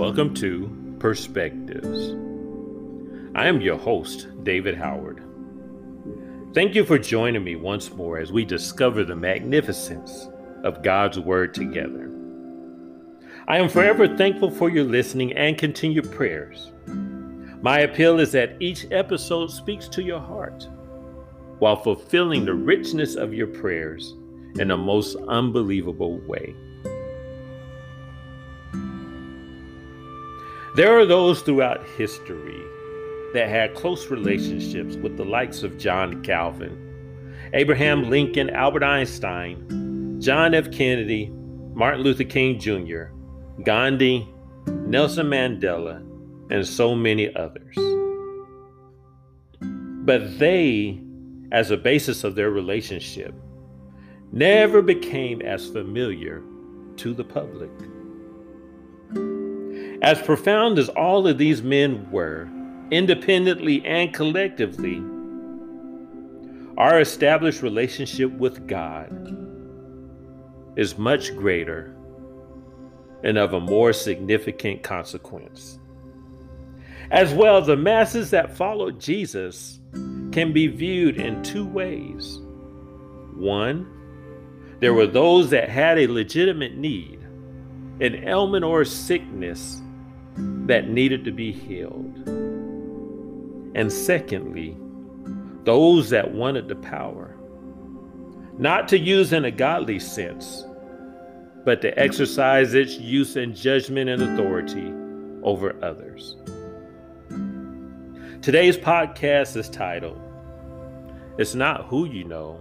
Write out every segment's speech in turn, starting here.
Welcome to Perspectives. I am your host, David Howard. Thank you for joining me once more as we discover the magnificence of God's Word together. I am forever thankful for your listening and continued prayers. My appeal is that each episode speaks to your heart while fulfilling the richness of your prayers in a most unbelievable way. There are those throughout history that had close relationships with the likes of John Calvin, Abraham Lincoln, Albert Einstein, John F. Kennedy, Martin Luther King Jr., Gandhi, Nelson Mandela, and so many others. But they, as a basis of their relationship, never became as familiar to the public. As profound as all of these men were, independently and collectively, our established relationship with God is much greater and of a more significant consequence. As well, the masses that followed Jesus can be viewed in two ways. One, there were those that had a legitimate need, an ailment or sickness that needed to be healed. And secondly, those that wanted the power, not to use in a godly sense, but to exercise its use in judgment and authority over others. Today's podcast is titled, It's Not Who You Know,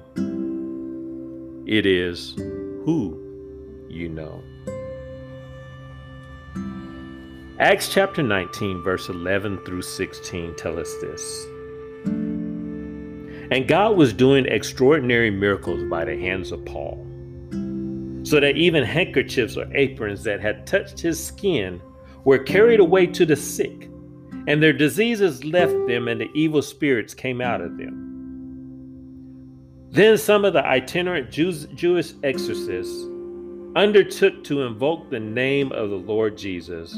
It Is Who You Know. Acts chapter 19, verse 11 through 16 tell us this. And God was doing extraordinary miracles by the hands of Paul, so that even handkerchiefs or aprons that had touched his skin were carried away to the sick, and their diseases left them, and the evil spirits came out of them. Then some of the itinerant Jews, Jewish exorcists undertook to invoke the name of the Lord Jesus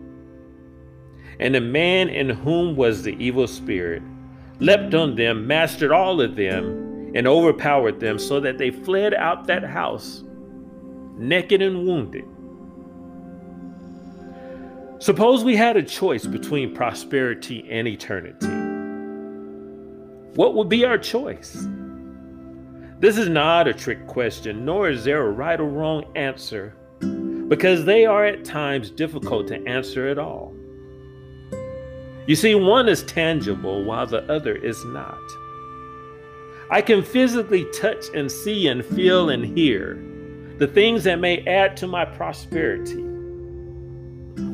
And the man in whom was the evil spirit leapt on them, mastered all of them, and overpowered them, so that they fled out that house, naked and wounded. Suppose we had a choice between prosperity and eternity. What would be our choice? This is not a trick question, nor is there a right or wrong answer, because they are at times difficult to answer at all. You see, one is tangible while the other is not. I can physically touch and see and feel and hear the things that may add to my prosperity.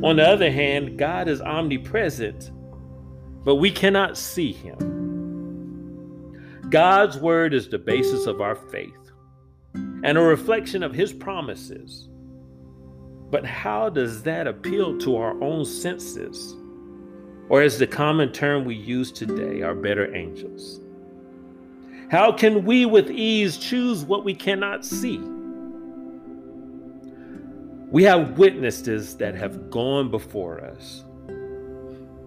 On the other hand, God is omnipresent, but we cannot see him. God's word is the basis of our faith and a reflection of his promises. But how does that appeal to our own senses? Or as the common term we use today, are better angels? How can we with ease choose what we cannot see? We have witnesses that have gone before us,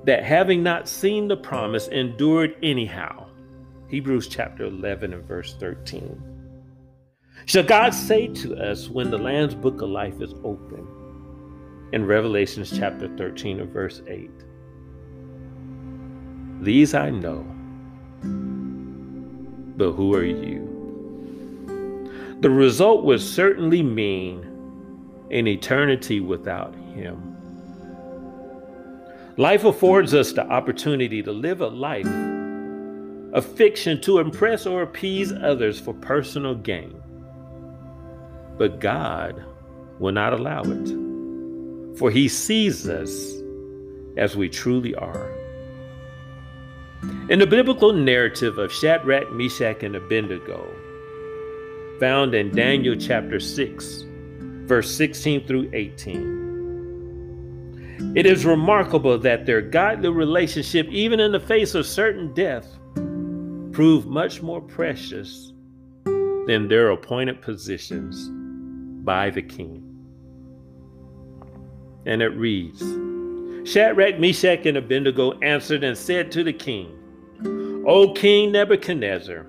that having not seen the promise, endured anyhow. Hebrews chapter 11 and verse 13. Shall God say to us when the Lamb's book of life is open? In Revelations chapter 13 and verse 8. These I know. But who are you? The result would certainly mean an eternity without Him. Life affords us the opportunity to live a life of fiction to impress or appease others for personal gain. But God will not allow it, for He sees us as we truly are. In the biblical narrative of Shadrach, Meshach, and Abednego, found in Daniel chapter 6, verse 16 through 18, it is remarkable that their godly relationship, even in the face of certain death, proved much more precious than their appointed positions by the king. And it reads Shadrach, Meshach, and Abednego answered and said to the king, O King Nebuchadnezzar,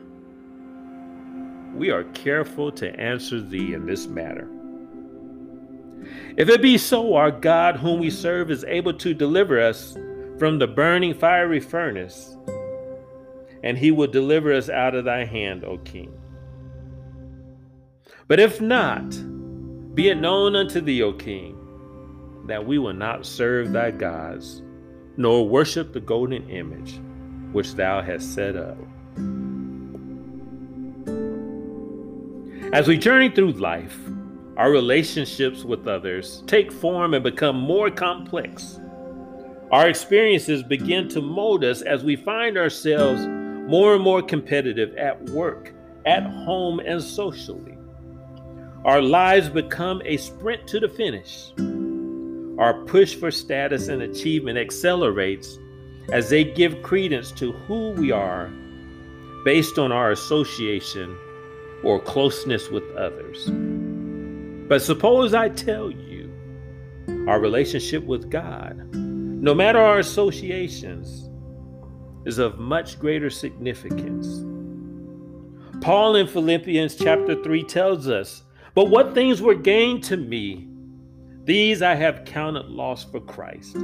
we are careful to answer thee in this matter. If it be so, our God, whom we serve, is able to deliver us from the burning fiery furnace, and he will deliver us out of thy hand, O King. But if not, be it known unto thee, O King, that we will not serve thy gods, nor worship the golden image which thou hast set up. As we journey through life, our relationships with others take form and become more complex. Our experiences begin to mold us as we find ourselves more and more competitive at work, at home, and socially. Our lives become a sprint to the finish. Our push for status and achievement accelerates as they give credence to who we are based on our association or closeness with others. But suppose I tell you our relationship with God, no matter our associations, is of much greater significance. Paul in Philippians chapter 3 tells us, But what things were gained to me, these I have counted loss for Christ.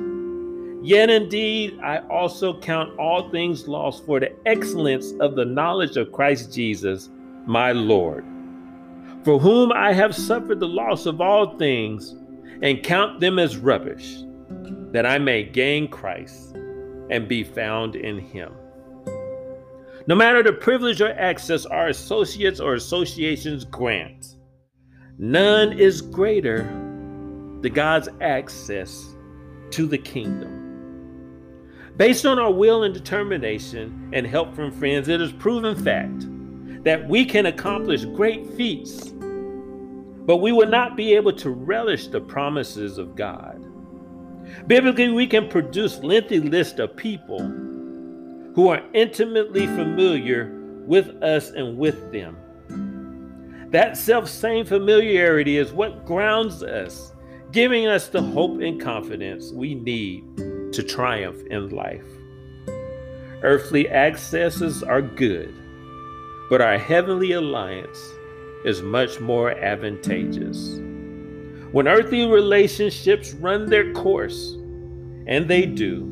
Yet indeed, I also count all things lost for the excellence of the knowledge of Christ Jesus, my Lord, for whom I have suffered the loss of all things and count them as rubbish, that I may gain Christ and be found in him. No matter the privilege or access our associates or associations grant, none is greater than God's access to the kingdom. Based on our will and determination and help from friends, it is proven fact that we can accomplish great feats, but we will not be able to relish the promises of God. Biblically, we can produce lengthy lists of people who are intimately familiar with us and with them. That self same familiarity is what grounds us, giving us the hope and confidence we need to triumph in life. Earthly accesses are good, but our heavenly alliance is much more advantageous. When earthly relationships run their course, and they do,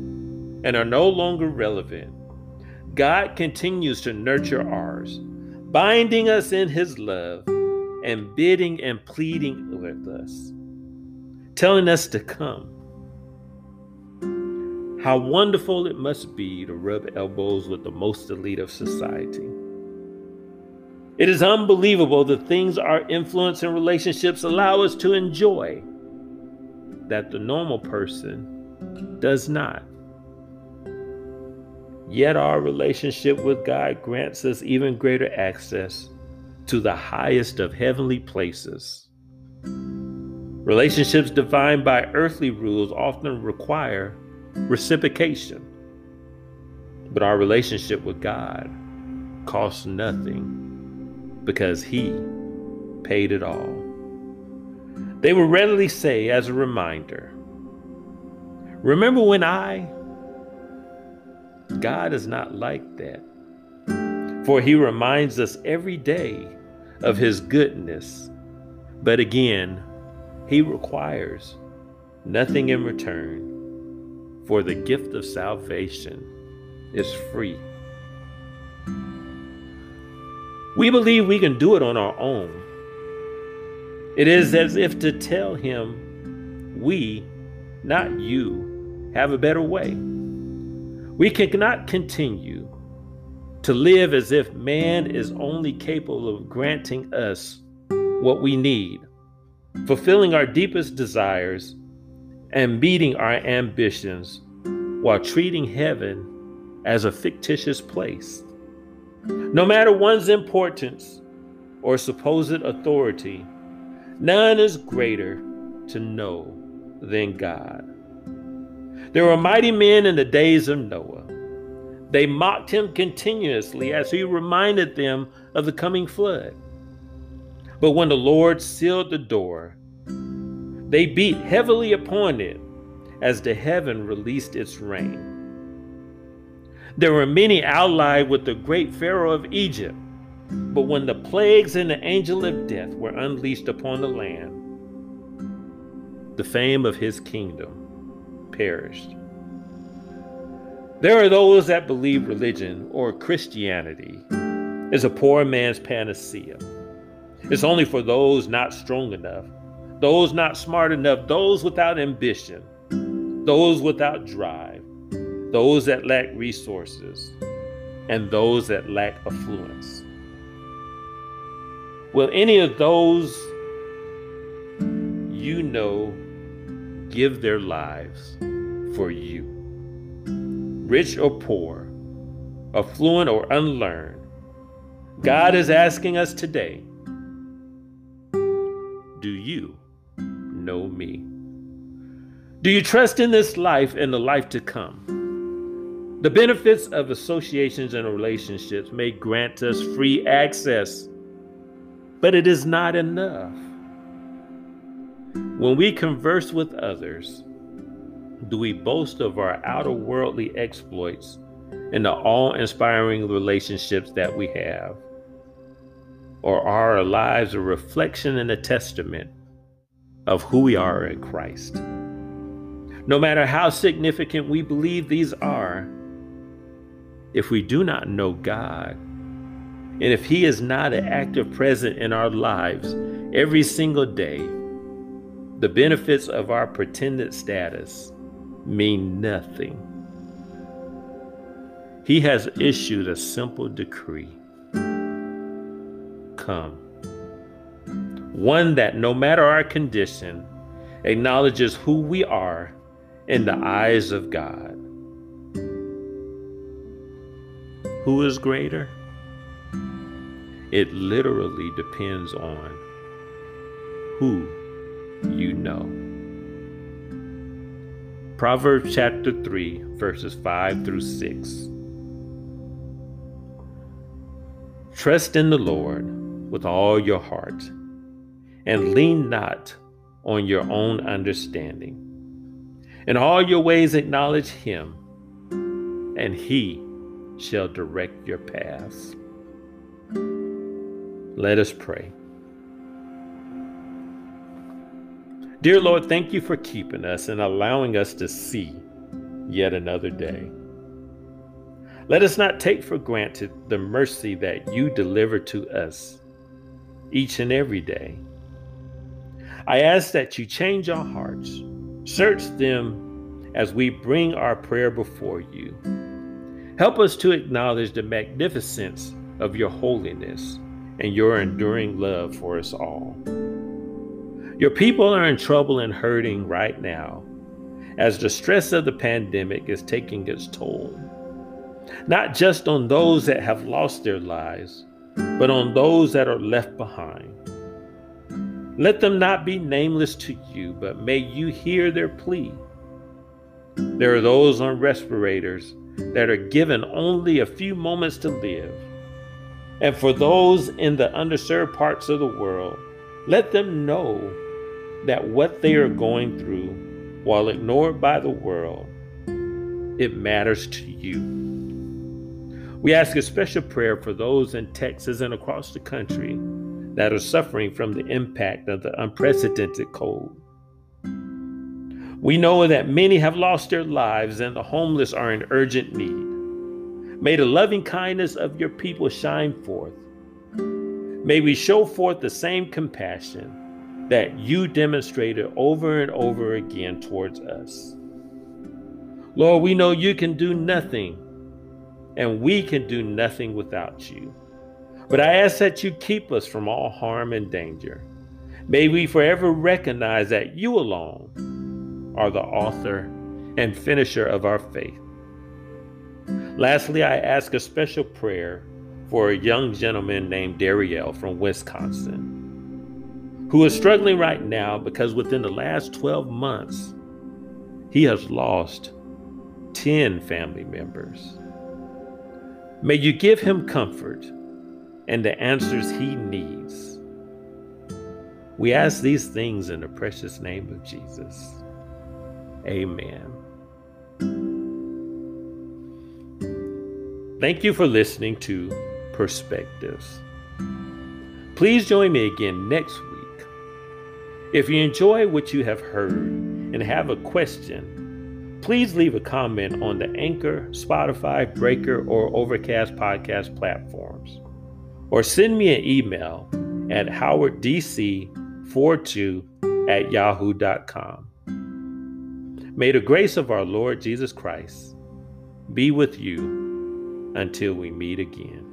and are no longer relevant, God continues to nurture ours, binding us in His love and bidding and pleading with us, telling us to come how wonderful it must be to rub elbows with the most elite of society. It is unbelievable the things our influence and relationships allow us to enjoy that the normal person does not. Yet our relationship with God grants us even greater access to the highest of heavenly places. Relationships defined by earthly rules often require reciprocation. But our relationship with God costs nothing because He paid it all. They will readily say, as a reminder, Remember when I? God is not like that. For He reminds us every day of His goodness. But again, He requires nothing in return for the gift of salvation is free. We believe we can do it on our own. It is as if to tell him, we, not you, have a better way. We cannot continue to live as if man is only capable of granting us what we need, fulfilling our deepest desires, and meeting our ambitions while treating heaven as a fictitious place. No matter one's importance or supposed authority, none is greater to know than God. There were mighty men in the days of Noah. They mocked him continuously as he reminded them of the coming flood. But when the Lord sealed the door, they beat heavily upon it as the heaven released its rain. There were many allied with the great Pharaoh of Egypt, but when the plagues and the angel of death were unleashed upon the land, the fame of his kingdom perished. There are those that believe religion or Christianity is a poor man's panacea. It's only for those not strong enough, those not smart enough, those without ambition, those without drive, those that lack resources, and those that lack affluence. Will any of those you know give their lives for you? rich or poor, affluent or unlearned, God is asking us today Do you know me? Do you trust in this life and the life to come? The benefits of associations and relationships may grant us free access, but it is not enough. When we converse with others, do we boast of our outer worldly exploits and the awe inspiring relationships that we have? Or are our lives a reflection and a testament of who we are in Christ? No matter how significant we believe these are, if we do not know God, and if He is not an active present in our lives every single day, the benefits of our pretended status mean nothing. He has issued a simple decree come. One that, no matter our condition, acknowledges who we are in the eyes of God. Who is greater? It literally depends on who you know. Proverbs chapter 3, verses 5 through 6. Trust in the Lord with all your heart, and lean not on your own understanding. In all your ways acknowledge him, and he shall direct your paths. Let us pray. Dear Lord, thank you for keeping us and allowing us to see yet another day. Let us not take for granted the mercy that you deliver to us each and every day. I ask that you change our hearts, search them as we bring our prayer before you. Help us to acknowledge the magnificence of your holiness and your enduring love for us all. Your people are in trouble and hurting right now as the stress of the pandemic is taking its toll. Not just on those that have lost their lives, but on those that are left behind. Let them not be nameless to you, but may you hear their plea. There are those on respirators that are given only a few moments to live. And for those in the underserved parts of the world, let them know that what they are going through, while ignored by the world, it matters to you. We ask a special prayer for those in Texas and across the country that are suffering from the impact of the unprecedented cold. We know that many have lost their lives and the homeless are in urgent need. May the loving kindness of your people shine forth. May we show forth the same compassion that you demonstrated over and over again towards us. Lord, we know you can do nothing, and we can do nothing without you. But I ask that you keep us from all harm and danger. May we forever recognize that you alone are the author and finisher of our faith. Lastly, I ask a special prayer for a young gentleman named Dariel from Wisconsin, who is struggling right now because within the last 12 months, he has lost 10 family members. May you give him comfort and the answers he needs. We ask these things in the precious name of Jesus. Amen. Thank you for listening to Perspectives. Please join me again next week. If you enjoy what you have heard and have a question, please leave a comment on the Anchor, Spotify, Breaker, or Overcast podcast platforms, or send me an email at howarddc42 at yahoo.com. May the grace of our Lord Jesus Christ be with you until we meet again.